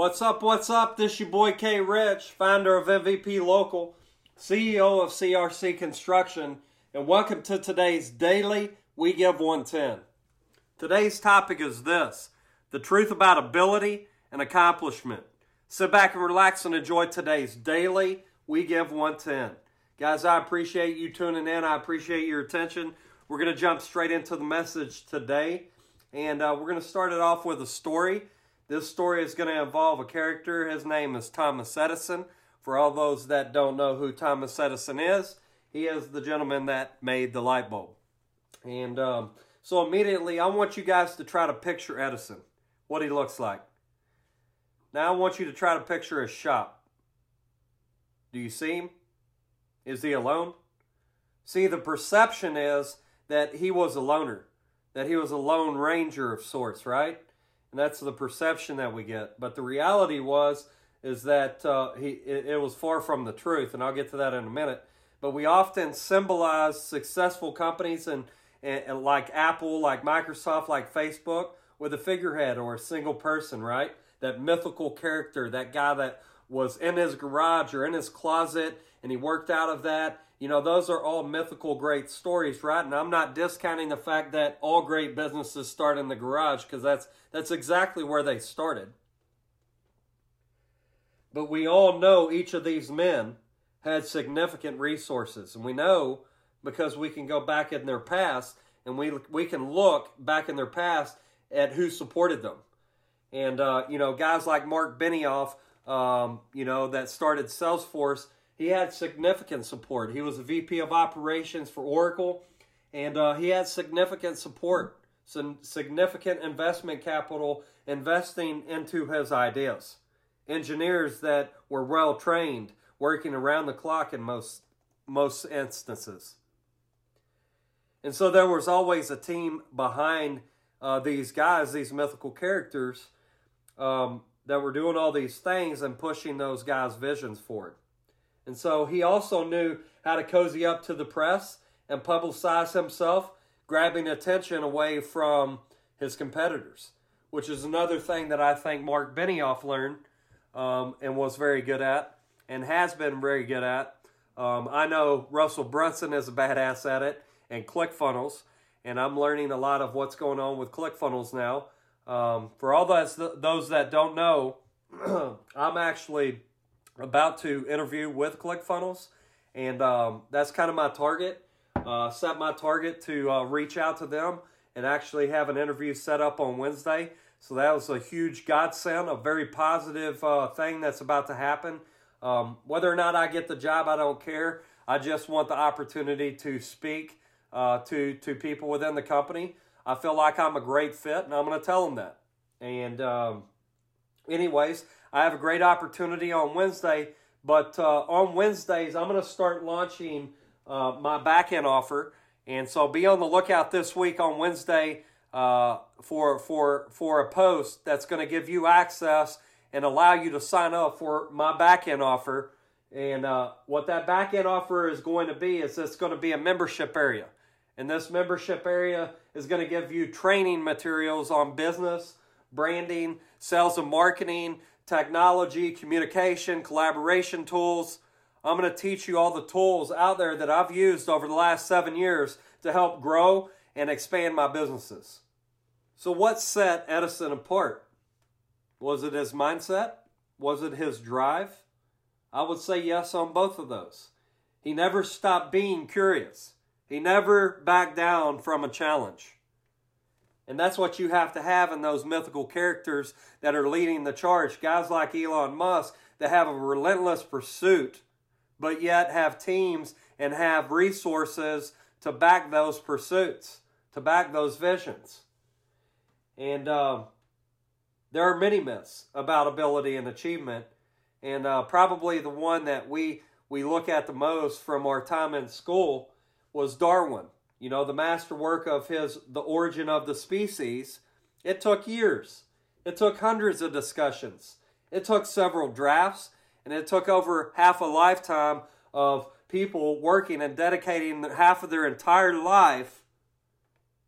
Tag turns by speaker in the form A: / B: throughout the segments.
A: What's up? What's up? This is your boy K Rich, founder of MVP Local, CEO of CRC Construction, and welcome to today's daily We Give 110. Today's topic is this the truth about ability and accomplishment. Sit back and relax and enjoy today's daily We Give 110. Guys, I appreciate you tuning in. I appreciate your attention. We're going to jump straight into the message today, and uh, we're going to start it off with a story. This story is going to involve a character. His name is Thomas Edison. For all those that don't know who Thomas Edison is, he is the gentleman that made the light bulb. And um, so immediately, I want you guys to try to picture Edison, what he looks like. Now I want you to try to picture his shop. Do you see him? Is he alone? See, the perception is that he was a loner, that he was a lone ranger of sorts, right? And that's the perception that we get. But the reality was is that uh, he it, it was far from the truth, and I'll get to that in a minute. But we often symbolize successful companies and, and, and like Apple, like Microsoft, like Facebook with a figurehead or a single person, right? That mythical character, that guy that was in his garage or in his closet and he worked out of that you know, those are all mythical great stories, right? And I'm not discounting the fact that all great businesses start in the garage because that's that's exactly where they started. But we all know each of these men had significant resources, and we know because we can go back in their past and we we can look back in their past at who supported them. And uh, you know, guys like Mark Benioff, um, you know, that started Salesforce he had significant support. He was a VP of operations for Oracle, and uh, he had significant support, some significant investment capital investing into his ideas. Engineers that were well trained, working around the clock in most most instances. And so there was always a team behind uh, these guys, these mythical characters, um, that were doing all these things and pushing those guys' visions forward. And so he also knew how to cozy up to the press and publicize himself, grabbing attention away from his competitors, which is another thing that I think Mark Benioff learned um, and was very good at and has been very good at. Um, I know Russell Brunson is a badass at it and ClickFunnels, and I'm learning a lot of what's going on with ClickFunnels now. Um, for all those, those that don't know, I'm actually about to interview with ClickFunnels, and um, that's kind of my target. Uh, set my target to uh, reach out to them and actually have an interview set up on Wednesday. So that was a huge godsend, a very positive uh, thing that's about to happen. Um, whether or not I get the job, I don't care. I just want the opportunity to speak uh, to to people within the company. I feel like I'm a great fit, and I'm going to tell them that. And um, anyways, I have a great opportunity on Wednesday, but uh, on Wednesdays, I'm going to start launching uh, my back end offer. And so be on the lookout this week on Wednesday uh, for, for, for a post that's going to give you access and allow you to sign up for my back end offer. And uh, what that back end offer is going to be is it's going to be a membership area. And this membership area is going to give you training materials on business, branding, sales and marketing, technology, communication, collaboration tools. I'm going to teach you all the tools out there that I've used over the last seven years to help grow and expand my businesses. So, what set Edison apart? Was it his mindset? Was it his drive? I would say yes on both of those. He never stopped being curious, he never backed down from a challenge. And that's what you have to have in those mythical characters that are leading the charge. Guys like Elon Musk that have a relentless pursuit, but yet have teams and have resources to back those pursuits, to back those visions. And um, there are many myths about ability and achievement. And uh, probably the one that we, we look at the most from our time in school was Darwin you know, the masterwork of his The Origin of the Species, it took years. It took hundreds of discussions. It took several drafts, and it took over half a lifetime of people working and dedicating half of their entire life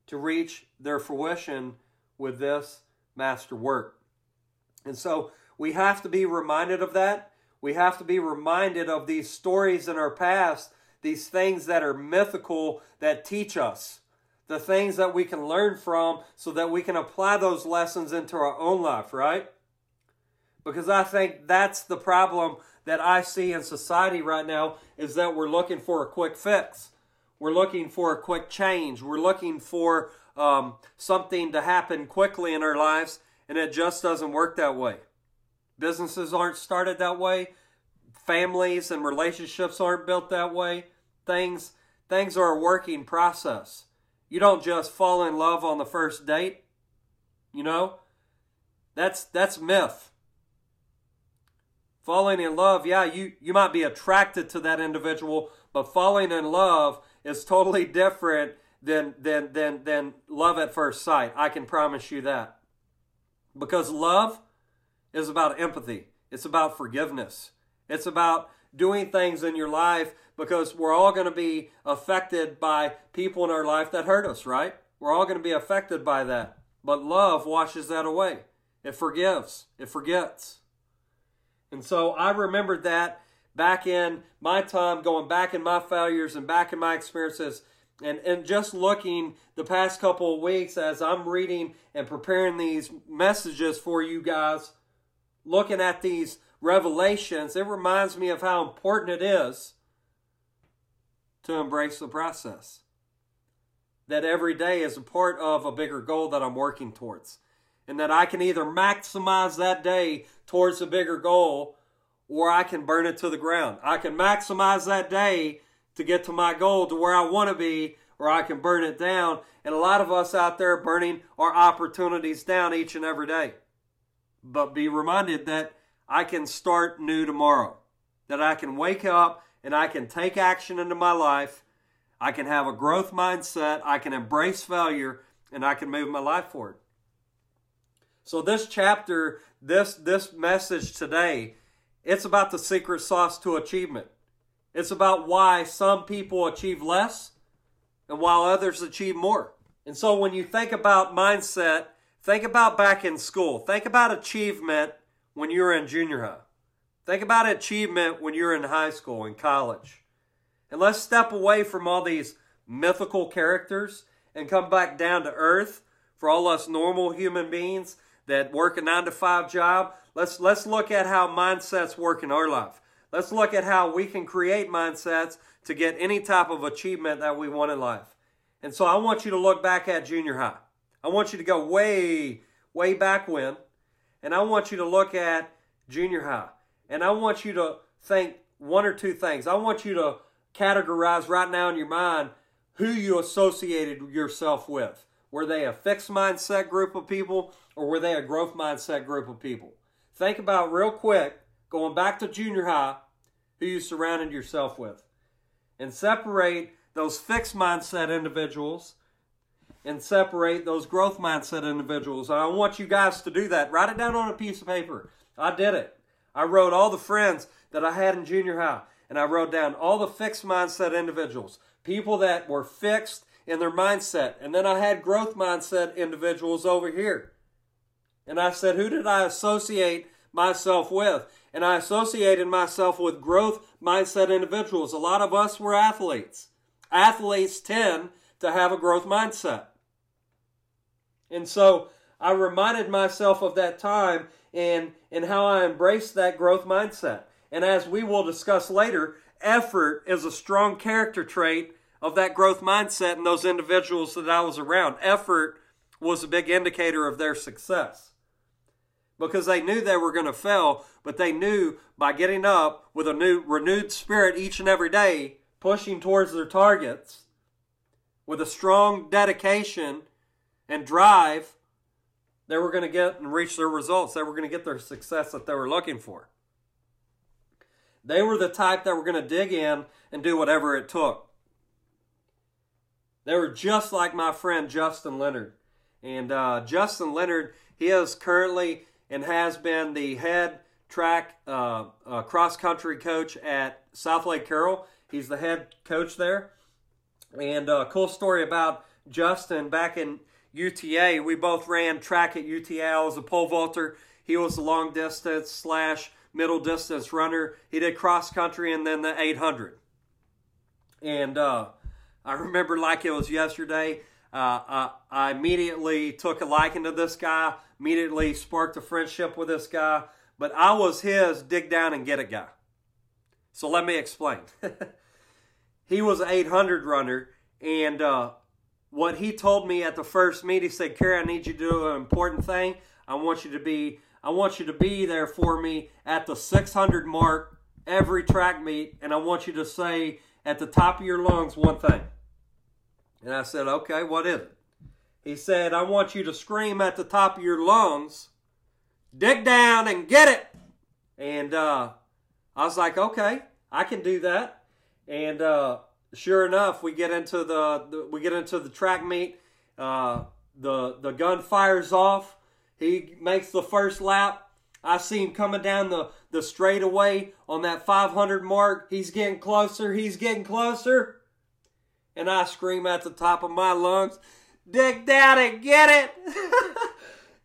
A: to reach their fruition with this master work. And so we have to be reminded of that. We have to be reminded of these stories in our past, these things that are mythical that teach us, the things that we can learn from so that we can apply those lessons into our own life, right? Because I think that's the problem that I see in society right now is that we're looking for a quick fix. We're looking for a quick change. We're looking for um, something to happen quickly in our lives, and it just doesn't work that way. Businesses aren't started that way. Families and relationships aren't built that way. Things things are a working process. You don't just fall in love on the first date. You know? That's that's myth. Falling in love, yeah, you, you might be attracted to that individual, but falling in love is totally different than, than, than, than love at first sight. I can promise you that. Because love is about empathy, it's about forgiveness, it's about doing things in your life because we're all going to be affected by people in our life that hurt us, right? We're all going to be affected by that. But love washes that away. It forgives, it forgets. And so I remembered that back in my time, going back in my failures and back in my experiences, and, and just looking the past couple of weeks as I'm reading and preparing these messages for you guys, looking at these revelations, it reminds me of how important it is to embrace the process. That every day is a part of a bigger goal that I'm working towards and that I can either maximize that day towards a bigger goal or I can burn it to the ground. I can maximize that day to get to my goal to where I want to be or I can burn it down. And a lot of us out there burning our opportunities down each and every day. But be reminded that I can start new tomorrow. That I can wake up and I can take action into my life. I can have a growth mindset. I can embrace failure and I can move my life forward. So this chapter, this this message today, it's about the secret sauce to achievement. It's about why some people achieve less and while others achieve more. And so when you think about mindset, think about back in school. Think about achievement when you were in junior high. Think about achievement when you're in high school and college. And let's step away from all these mythical characters and come back down to earth for all us normal human beings that work a nine to five job. Let's let's look at how mindsets work in our life. Let's look at how we can create mindsets to get any type of achievement that we want in life. And so I want you to look back at junior high. I want you to go way, way back when, and I want you to look at junior high. And I want you to think one or two things. I want you to categorize right now in your mind who you associated yourself with. Were they a fixed mindset group of people or were they a growth mindset group of people? Think about real quick, going back to junior high, who you surrounded yourself with. And separate those fixed mindset individuals and separate those growth mindset individuals. And I want you guys to do that. Write it down on a piece of paper. I did it. I wrote all the friends that I had in junior high, and I wrote down all the fixed mindset individuals, people that were fixed in their mindset. And then I had growth mindset individuals over here. And I said, who did I associate myself with? And I associated myself with growth mindset individuals. A lot of us were athletes. Athletes tend to have a growth mindset. And so I reminded myself of that time and, and how I embraced that growth mindset. And as we will discuss later, effort is a strong character trait of that growth mindset and those individuals that I was around. Effort was a big indicator of their success because they knew they were going to fail, but they knew by getting up with a new renewed spirit each and every day, pushing towards their targets with a strong dedication and drive, they were going to get and reach their results. They were going to get their success that they were looking for. They were the type that were going to dig in and do whatever it took. They were just like my friend Justin Leonard. And uh, Justin Leonard, he is currently and has been the head track uh, uh, cross country coach at Southlake Carroll. He's the head coach there. And a uh, cool story about Justin back in UTA. We both ran track at UTA. I was a pole vaulter. He was a long distance slash middle distance runner. He did cross country and then the 800. And uh, I remember like it was yesterday. Uh, I, I immediately took a liking to this guy, immediately sparked a friendship with this guy, but I was his dig down and get it guy. So let me explain. he was an 800 runner, and uh, what he told me at the first meet, he said, Kerry, I need you to do an important thing. I want you to be I want you to be there for me at the 600 mark every track meet, and I want you to say at the top of your lungs one thing. And I said, okay, what is it? He said, I want you to scream at the top of your lungs, dig down and get it. And uh, I was like, okay, I can do that. And uh, sure enough, we get into the, the, we get into the track meet. Uh, the the gun fires off. He makes the first lap. I see him coming down the, the straightaway on that 500 mark. He's getting closer. He's getting closer. And I scream at the top of my lungs, dig Daddy, get it.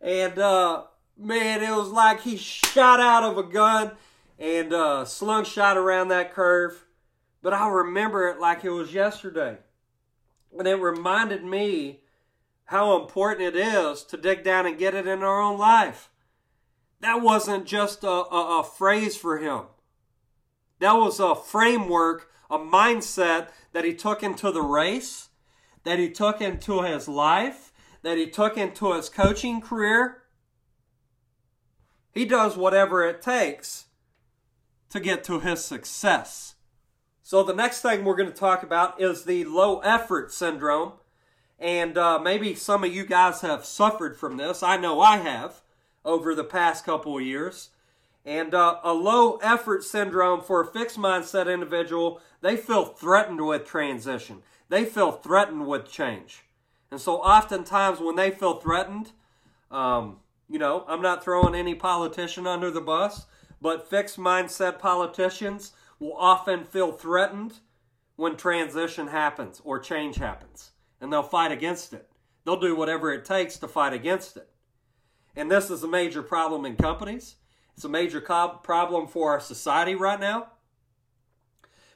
A: and uh, man, it was like he shot out of a gun and uh, slung shot around that curve. But I remember it like it was yesterday. And it reminded me how important it is to dig down and get it in our own life. That wasn't just a, a, a phrase for him. That was a framework, a mindset that he took into the race, that he took into his life, that he took into his coaching career. He does whatever it takes to get to his success. So, the next thing we're going to talk about is the low effort syndrome. And uh, maybe some of you guys have suffered from this. I know I have over the past couple of years. And uh, a low effort syndrome for a fixed mindset individual, they feel threatened with transition. They feel threatened with change. And so oftentimes when they feel threatened, um, you know, I'm not throwing any politician under the bus, but fixed mindset politicians will often feel threatened when transition happens or change happens and they'll fight against it. They'll do whatever it takes to fight against it. And this is a major problem in companies. It's a major co- problem for our society right now.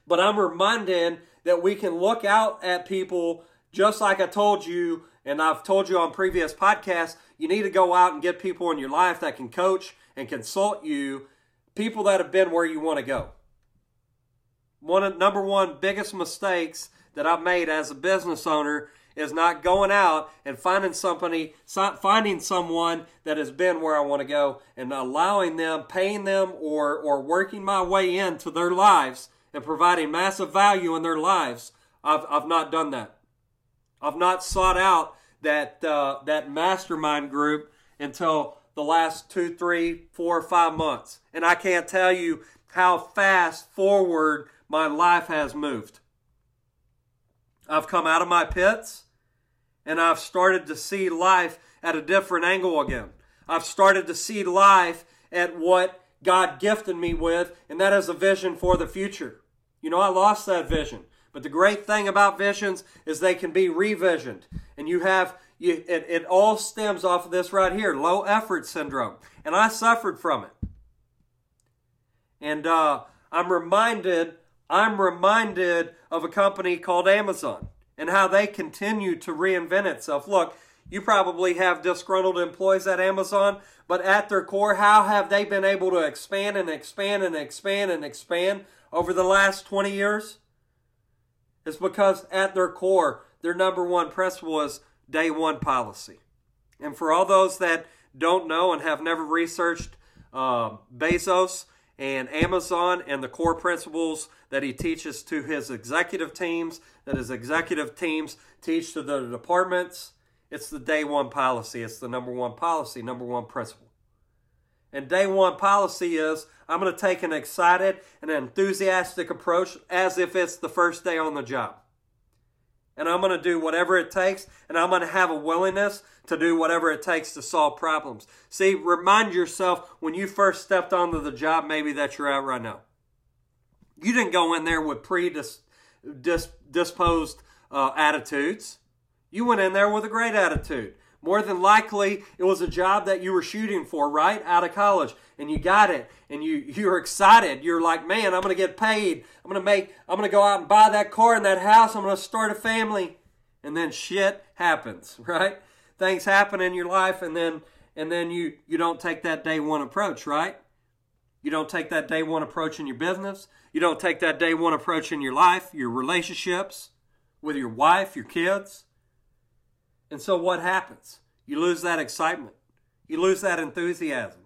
A: But I'm reminded that we can look out at people just like I told you, and I've told you on previous podcasts, you need to go out and get people in your life that can coach and consult you, people that have been where you want to go. One of number one biggest mistakes that I've made as a business owner is not going out and finding somebody, finding someone that has been where I want to go and allowing them, paying them, or or working my way into their lives and providing massive value in their lives. I've I've not done that. I've not sought out that uh, that mastermind group until the last two, three, four, five months, and I can't tell you how fast forward my life has moved. I've come out of my pits and I've started to see life at a different angle again. I've started to see life at what God gifted me with, and that is a vision for the future. You know, I lost that vision. But the great thing about visions is they can be revisioned. And you have, you, it, it all stems off of this right here low effort syndrome. And I suffered from it. And uh, I'm reminded I'm reminded of a company called Amazon and how they continue to reinvent itself. Look, you probably have disgruntled employees at Amazon, but at their core, how have they been able to expand and expand and expand and expand over the last 20 years? It's because at their core, their number one principle was day one policy. And for all those that don't know and have never researched uh, Bezos, and Amazon and the core principles that he teaches to his executive teams, that his executive teams teach to the departments. It's the day one policy. It's the number one policy, number one principle. And day one policy is I'm going to take an excited and enthusiastic approach as if it's the first day on the job and I'm going to do whatever it takes, and I'm going to have a willingness to do whatever it takes to solve problems. See, remind yourself when you first stepped onto the job, maybe that you're at right now. You didn't go in there with predisposed uh, attitudes. You went in there with a great attitude. More than likely, it was a job that you were shooting for, right? Out of college. And you got it. And you, you're excited. You're like, man, I'm going to get paid. I'm going to make, I'm going to go out and buy that car and that house. I'm going to start a family. And then shit happens, right? Things happen in your life and then, and then you, you don't take that day one approach, right? You don't take that day one approach in your business. You don't take that day one approach in your life, your relationships with your wife, your kids. And so what happens? You lose that excitement. You lose that enthusiasm.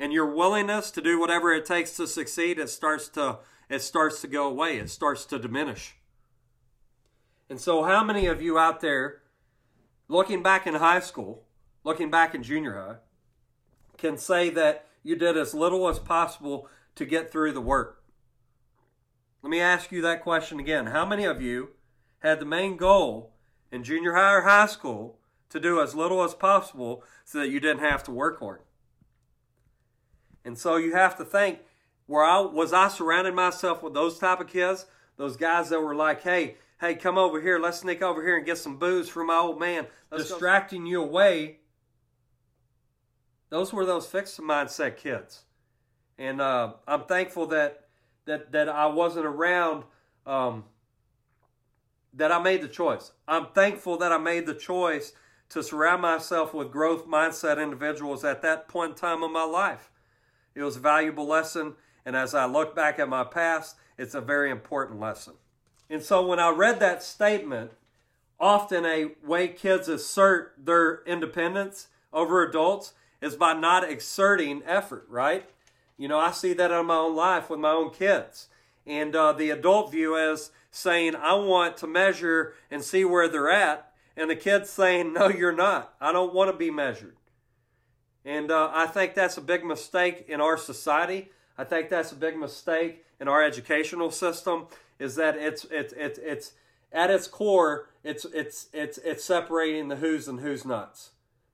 A: And your willingness to do whatever it takes to succeed, it starts to it starts to go away. It starts to diminish. And so how many of you out there looking back in high school, looking back in junior high, can say that you did as little as possible to get through the work? Let me ask you that question again. How many of you had the main goal in junior high or high school to do as little as possible so that you didn't have to work hard? And so you have to think, where I was I surrounding myself with those type of kids, those guys that were like, hey, hey, come over here, let's sneak over here and get some booze from my old man, let's distracting go. you away. Those were those fixed mindset kids. And uh, I'm thankful that that that I wasn't around um, that I made the choice. I'm thankful that I made the choice to surround myself with growth mindset individuals at that point in time of my life. It was a valuable lesson, and as I look back at my past, it's a very important lesson. And so when I read that statement, often a way kids assert their independence over adults is by not exerting effort, right? You know, I see that in my own life with my own kids. And uh, the adult view is saying, I want to measure and see where they're at. And the kid's saying, No, you're not. I don't want to be measured. And uh, I think that's a big mistake in our society. I think that's a big mistake in our educational system is that it's it's it's it's at its core it's it's it's it's separating the who's and who's nots.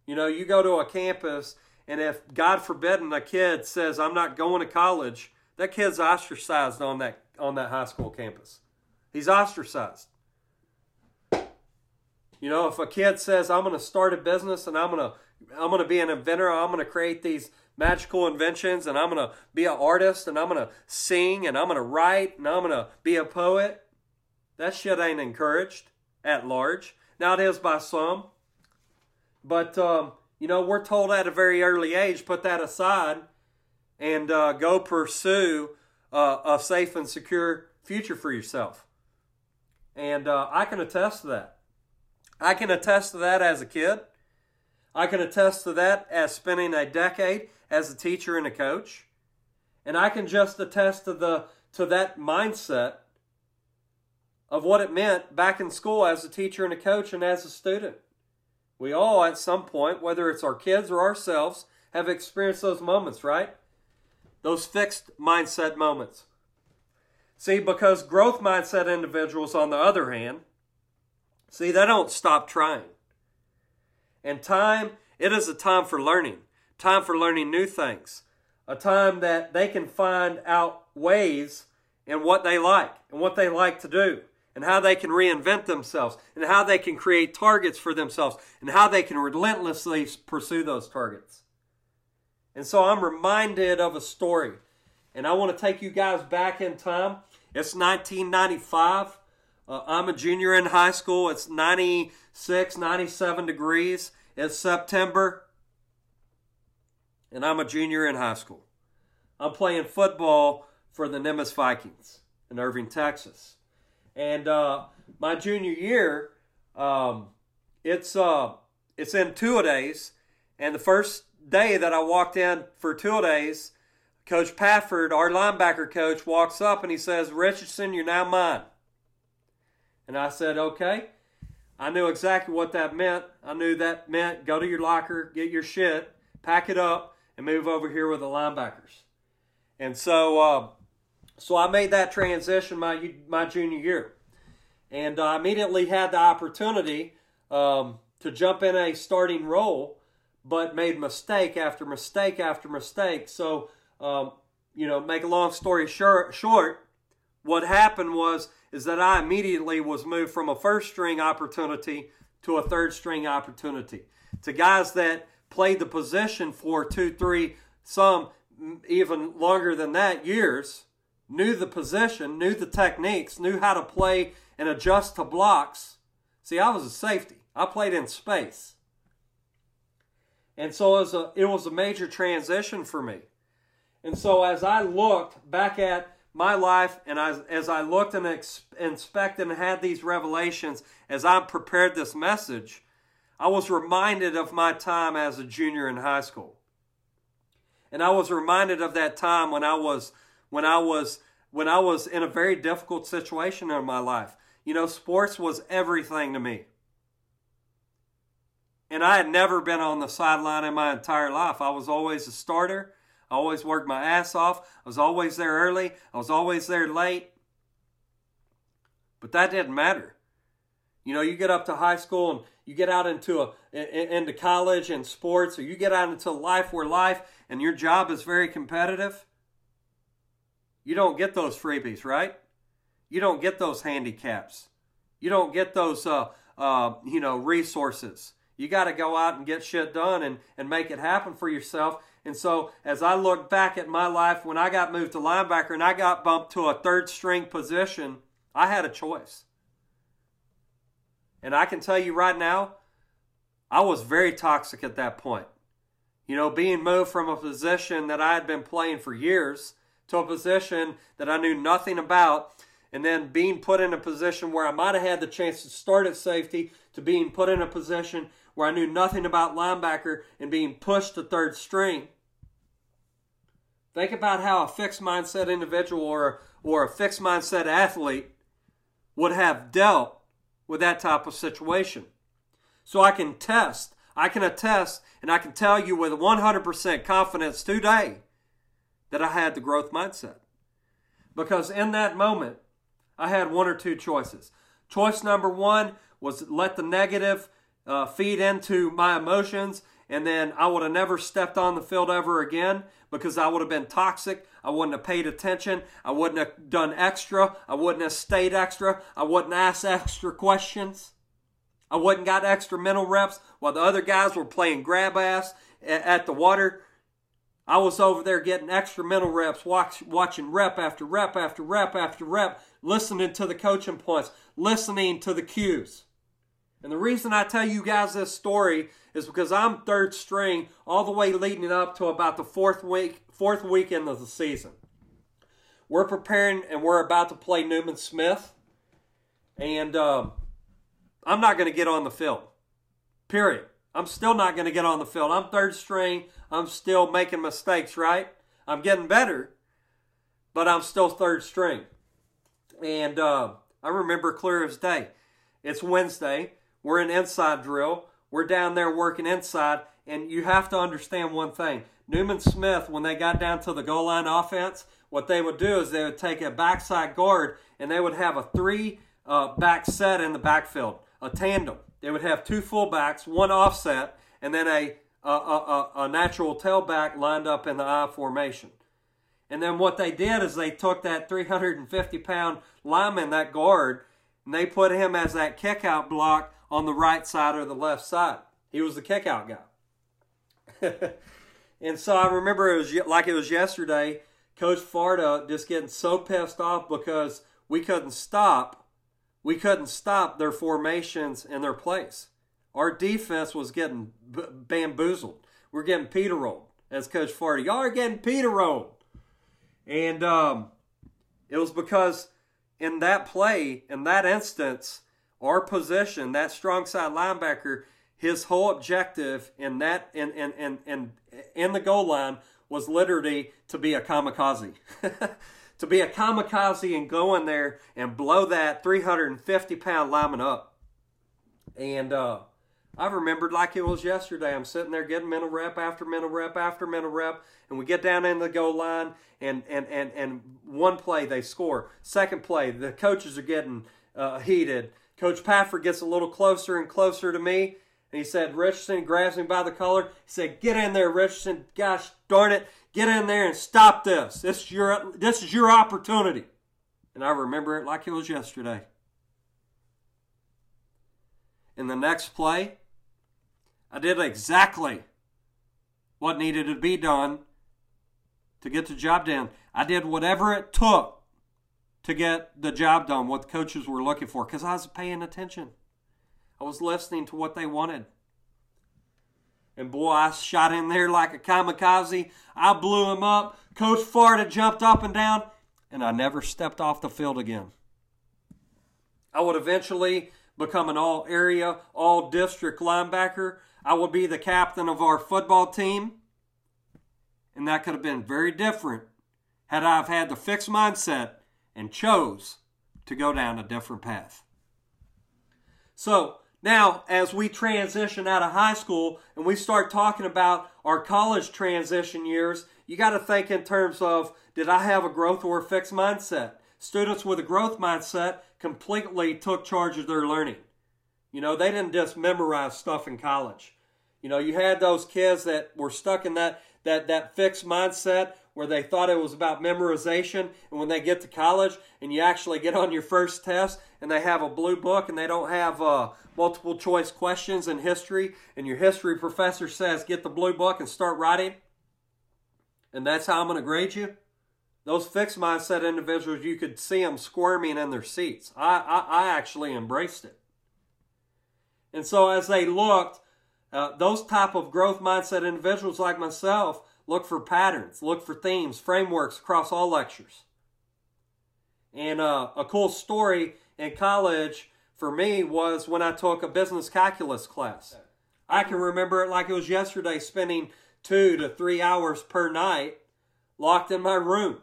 A: You know, you go to a campus and if God forbid a kid says I'm not going to college, that kid's ostracized on that on that high school campus. He's ostracized. You know, if a kid says I'm going to start a business and I'm going to I'm going to be an inventor, I'm going to create these magical inventions and I'm going to be an artist and I'm going to sing and I'm going to write and I'm going to be a poet. That shit ain't encouraged at large. Now it is by some. But, um, you know, we're told at a very early age, put that aside and uh, go pursue uh, a safe and secure future for yourself. And uh, I can attest to that. I can attest to that as a kid. I can attest to that as spending a decade as a teacher and a coach. And I can just attest to the to that mindset of what it meant back in school as a teacher and a coach and as a student. We all at some point, whether it's our kids or ourselves, have experienced those moments, right? Those fixed mindset moments. See, because growth mindset individuals, on the other hand, see, they don't stop trying. And time, it is a time for learning time for learning new things, a time that they can find out ways and what they like and what they like to do, and how they can reinvent themselves, and how they can create targets for themselves, and how they can relentlessly pursue those targets. And so I'm reminded of a story, and I want to take you guys back in time. It's 1995. Uh, I'm a junior in high school. It's 96, 97 degrees. It's September and I'm a junior in high school. I'm playing football for the Nimitz Vikings in Irving, Texas. And uh, my junior year, um, it's uh, it's in two days, and the first day that I walked in for two days, Coach Pafford, our linebacker coach, walks up and he says, "Richardson, you're now mine." And I said, "Okay." I knew exactly what that meant. I knew that meant go to your locker, get your shit, pack it up, and move over here with the linebackers. And so, uh, so I made that transition my my junior year, and I immediately had the opportunity um, to jump in a starting role, but made mistake after mistake after mistake. So, um, you know, make a long story short, short, what happened was is that I immediately was moved from a first string opportunity to a third string opportunity. To guys that played the position for two, three, some even longer than that years, knew the position, knew the techniques, knew how to play and adjust to blocks. See, I was a safety. I played in space. And so it was a, it was a major transition for me. And so as I looked back at my life and as, as I looked and ex- inspected and had these revelations as I prepared this message, I was reminded of my time as a junior in high school. And I was reminded of that time when I was when I was when I was in a very difficult situation in my life. You know, sports was everything to me. And I had never been on the sideline in my entire life. I was always a starter. I always worked my ass off. I was always there early. I was always there late. But that didn't matter. You know, you get up to high school and you get out into a into college and sports, or you get out into life where life and your job is very competitive. You don't get those freebies, right? You don't get those handicaps. You don't get those, uh, uh, you know, resources. You got to go out and get shit done and, and make it happen for yourself. And so, as I look back at my life when I got moved to linebacker and I got bumped to a third string position, I had a choice. And I can tell you right now, I was very toxic at that point. You know, being moved from a position that I had been playing for years to a position that I knew nothing about, and then being put in a position where I might have had the chance to start at safety, to being put in a position where I knew nothing about linebacker and being pushed to third string. Think about how a fixed mindset individual or, or a fixed mindset athlete would have dealt with that type of situation. So I can test, I can attest, and I can tell you with 100% confidence today that I had the growth mindset. Because in that moment, I had one or two choices. Choice number one was let the negative uh, feed into my emotions, and then I would have never stepped on the field ever again because I would have been toxic. I wouldn't have paid attention. I wouldn't have done extra. I wouldn't have stayed extra. I wouldn't ask extra questions. I wouldn't got extra mental reps while the other guys were playing grab ass at the water. I was over there getting extra mental reps, watch, watching rep after rep after rep after rep, listening to the coaching points, listening to the cues. And the reason I tell you guys this story is because I'm third string all the way leading up to about the fourth week, fourth weekend of the season. We're preparing and we're about to play Newman Smith, and um, I'm not going to get on the field. Period. I'm still not going to get on the field. I'm third string. I'm still making mistakes, right? I'm getting better, but I'm still third string. And uh, I remember clear as day. It's Wednesday. We're in inside drill. We're down there working inside, and you have to understand one thing. Newman Smith, when they got down to the goal line offense, what they would do is they would take a backside guard and they would have a three uh, back set in the backfield, a tandem. They would have two fullbacks, one offset, and then a, a, a, a natural tailback lined up in the I formation. And then what they did is they took that 350 pound lineman, that guard, and they put him as that kickout block on the right side or the left side. He was the kickout guy. and so I remember it was like it was yesterday. Coach Farda just getting so pissed off because we couldn't stop. We couldn't stop their formations and their plays. Our defense was getting b- bamboozled. We're getting Peter rolled, as Coach Farda. Y'all are getting Peter rolled. And um, it was because in that play, in that instance, our position, that strong side linebacker, his whole objective in that in in in in, in the goal line was literally to be a kamikaze. to be a kamikaze and go in there and blow that 350 pound lineman up. And uh, I remembered like it was yesterday. I'm sitting there getting mental rep after mental rep after mental rep, and we get down in the goal line, and and and and one play they score. Second play, the coaches are getting uh, heated. Coach Pafford gets a little closer and closer to me. And he said, Richardson grabs me by the collar. He said, Get in there, Richardson. Gosh darn it. Get in there and stop this. This is your, this is your opportunity. And I remember it like it was yesterday. in the next play, I did exactly what needed to be done to get the job done. I did whatever it took to get the job done, what the coaches were looking for, because I was paying attention. I was listening to what they wanted. And boy, I shot in there like a kamikaze. I blew him up. Coach Florida jumped up and down, and I never stepped off the field again. I would eventually become an all area, all district linebacker. I would be the captain of our football team. And that could have been very different had I have had the fixed mindset and chose to go down a different path. So, now, as we transition out of high school and we start talking about our college transition years, you got to think in terms of did I have a growth or a fixed mindset? Students with a growth mindset completely took charge of their learning. You know, they didn't just memorize stuff in college. You know, you had those kids that were stuck in that that that fixed mindset where they thought it was about memorization and when they get to college and you actually get on your first test and they have a blue book and they don't have uh, multiple choice questions in history and your history professor says get the blue book and start writing and that's how i'm going to grade you. Those fixed mindset individuals you could see them squirming in their seats. I, I, I actually embraced it. And so as they looked uh, those type of growth mindset individuals like myself look for patterns, look for themes, frameworks across all lectures. And uh, a cool story in college for me was when I took a business calculus class. I can remember it like it was yesterday, spending two to three hours per night locked in my room.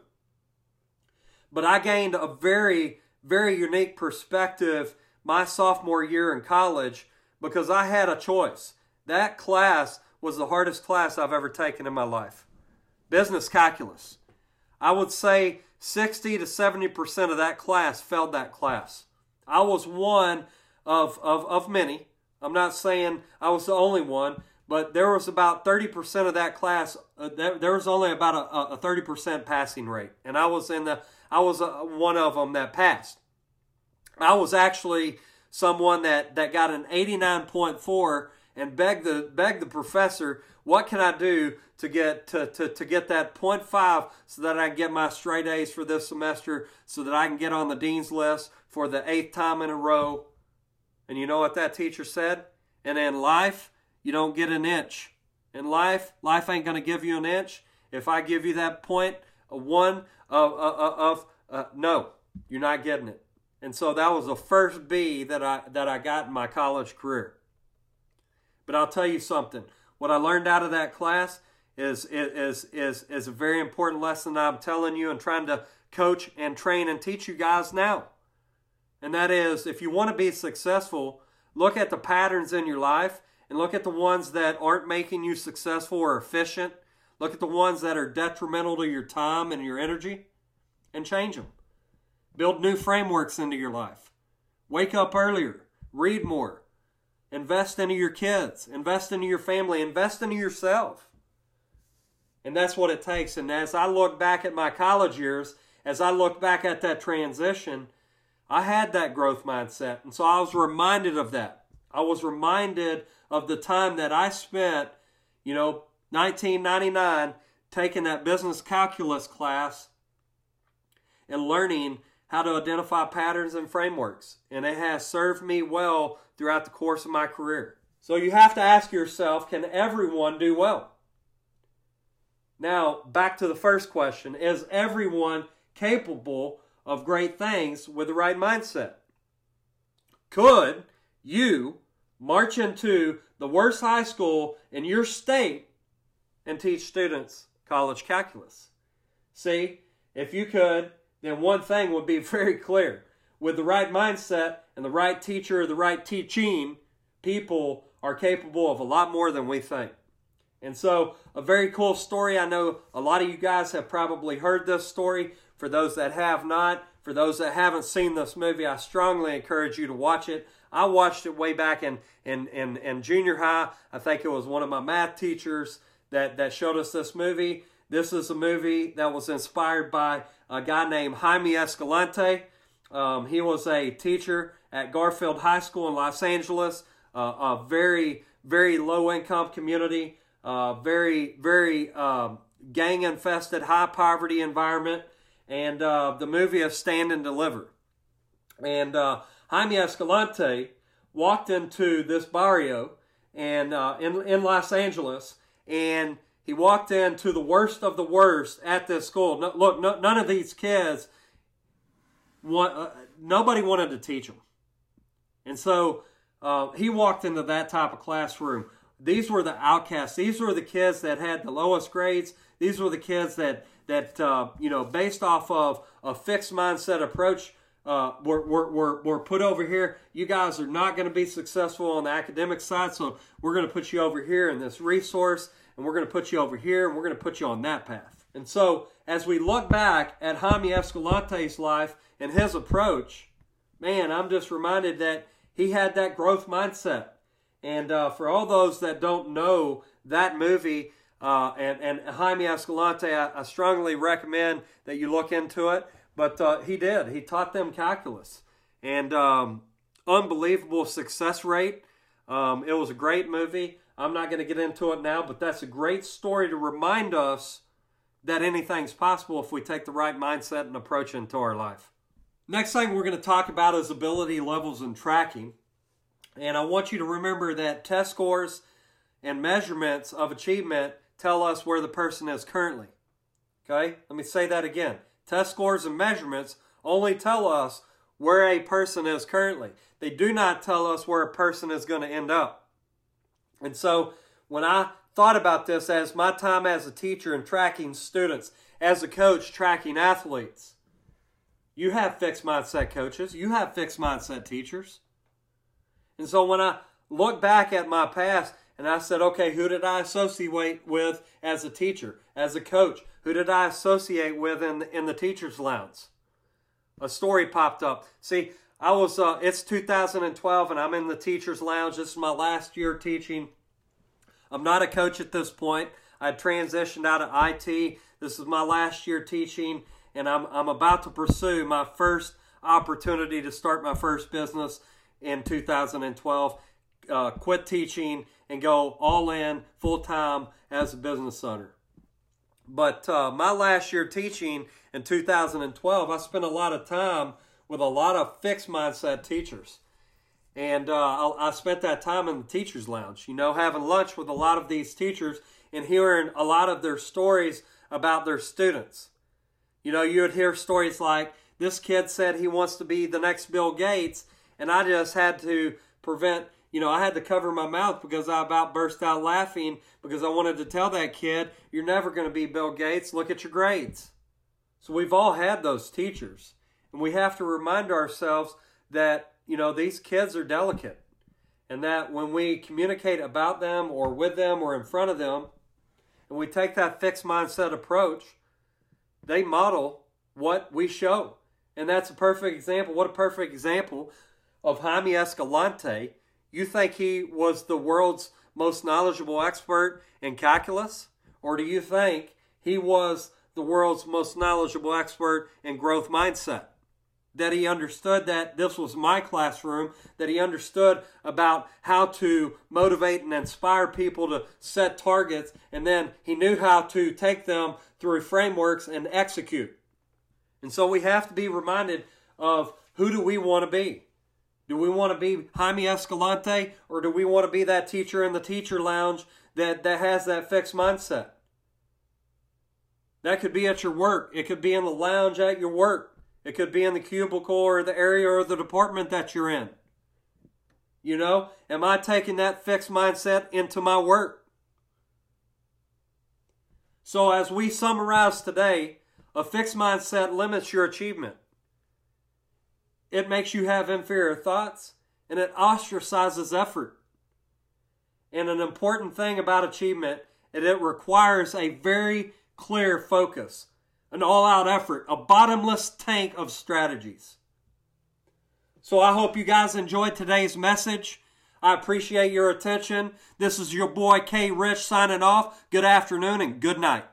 A: But I gained a very, very unique perspective my sophomore year in college because I had a choice. That class was the hardest class I've ever taken in my life. Business calculus. I would say 60 to 70% of that class failed that class. I was one of, of, of many. I'm not saying I was the only one, but there was about 30% of that class. Uh, there, there, was only about a, a 30% passing rate, and I was in the I was uh, one of them that passed. I was actually someone that, that got an 89.4 and beg the beg the professor, what can I do to get to, to, to get that 0.5 so that I can get my straight A's for this semester, so that I can get on the dean's list for the eighth time in a row. And you know what that teacher said? And in life, you don't get an inch. In life, life ain't going to give you an inch. If I give you that one of, of, of uh, no, you're not getting it. And so that was the first B that I that I got in my college career. But I'll tell you something. What I learned out of that class is, is, is, is a very important lesson I'm telling you and trying to coach and train and teach you guys now. And that is if you want to be successful, look at the patterns in your life and look at the ones that aren't making you successful or efficient. Look at the ones that are detrimental to your time and your energy and change them. Build new frameworks into your life. Wake up earlier. Read more. Invest into your kids, invest into your family, invest into yourself. And that's what it takes. And as I look back at my college years, as I look back at that transition, I had that growth mindset. And so I was reminded of that. I was reminded of the time that I spent, you know, 1999 taking that business calculus class and learning how to identify patterns and frameworks. And it has served me well throughout the course of my career. So you have to ask yourself can everyone do well? Now, back to the first question Is everyone capable of great things with the right mindset? Could you march into the worst high school in your state and teach students college calculus? See, if you could, then one thing would be very clear. With the right mindset and the right teacher or the right teaching, people are capable of a lot more than we think. And so, a very cool story. I know a lot of you guys have probably heard this story. For those that have not, for those that haven't seen this movie, I strongly encourage you to watch it. I watched it way back in, in, in, in junior high. I think it was one of my math teachers that, that showed us this movie. This is a movie that was inspired by a guy named Jaime Escalante. Um, he was a teacher at Garfield High School in Los Angeles. uh, a very, very low income community, uh, very, very um, gang infested, high poverty environment. And uh, the movie is Stand and Deliver. And uh, Jaime Escalante walked into this barrio and uh, in, in Los Angeles, and he walked into the worst of the worst at this school. No, look, no, none of these kids, want, uh, nobody wanted to teach them. And so uh, he walked into that type of classroom. These were the outcasts. These were the kids that had the lowest grades. These were the kids that that uh, you know, based off of a fixed mindset approach, uh, were, were, were, were put over here. You guys are not going to be successful on the academic side, so we're going to put you over here in this resource, and we're going to put you over here, and we're going to put you on that path. And so, as we look back at Jaime Escalante's life and his approach, man, I'm just reminded that he had that growth mindset. And uh, for all those that don't know that movie uh, and, and Jaime Escalante, I, I strongly recommend that you look into it. But uh, he did. He taught them calculus. And um, unbelievable success rate. Um, it was a great movie. I'm not going to get into it now, but that's a great story to remind us that anything's possible if we take the right mindset and approach into our life. Next thing we're going to talk about is ability levels and tracking. And I want you to remember that test scores and measurements of achievement tell us where the person is currently. Okay? Let me say that again. Test scores and measurements only tell us where a person is currently. They do not tell us where a person is going to end up. And so when I thought about this as my time as a teacher and tracking students, as a coach tracking athletes, you have fixed mindset coaches, you have fixed mindset teachers. And so when I look back at my past and I said, okay, who did I associate with as a teacher, as a coach? Who did I associate with in the, in the teacher's lounge? A story popped up. See, I was, uh, it's 2012 and I'm in the teacher's lounge. This is my last year teaching. I'm not a coach at this point. I transitioned out of IT. This is my last year teaching, and I'm, I'm about to pursue my first opportunity to start my first business in 2012. Uh, quit teaching and go all in full time as a business owner. But uh, my last year teaching in 2012, I spent a lot of time with a lot of fixed mindset teachers. And uh, I spent that time in the teacher's lounge, you know, having lunch with a lot of these teachers and hearing a lot of their stories about their students. You know, you would hear stories like, this kid said he wants to be the next Bill Gates, and I just had to prevent you know, I had to cover my mouth because I about burst out laughing because I wanted to tell that kid, you're never going to be Bill Gates. Look at your grades. So we've all had those teachers. And we have to remind ourselves that, you know, these kids are delicate. And that when we communicate about them or with them or in front of them, and we take that fixed mindset approach, they model what we show. And that's a perfect example. What a perfect example of Jaime Escalante you think he was the world's most knowledgeable expert in calculus? Or do you think he was the world's most knowledgeable expert in growth mindset? That he understood that this was my classroom, that he understood about how to motivate and inspire people to set targets, and then he knew how to take them through frameworks and execute. And so we have to be reminded of who do we want to be? Do we want to be Jaime Escalante or do we want to be that teacher in the teacher lounge that, that has that fixed mindset? That could be at your work. It could be in the lounge at your work. It could be in the cubicle or the area or the department that you're in. You know, am I taking that fixed mindset into my work? So, as we summarize today, a fixed mindset limits your achievement. It makes you have inferior thoughts and it ostracizes effort. And an important thing about achievement is it requires a very clear focus, an all out effort, a bottomless tank of strategies. So I hope you guys enjoyed today's message. I appreciate your attention. This is your boy K Rich signing off. Good afternoon and good night.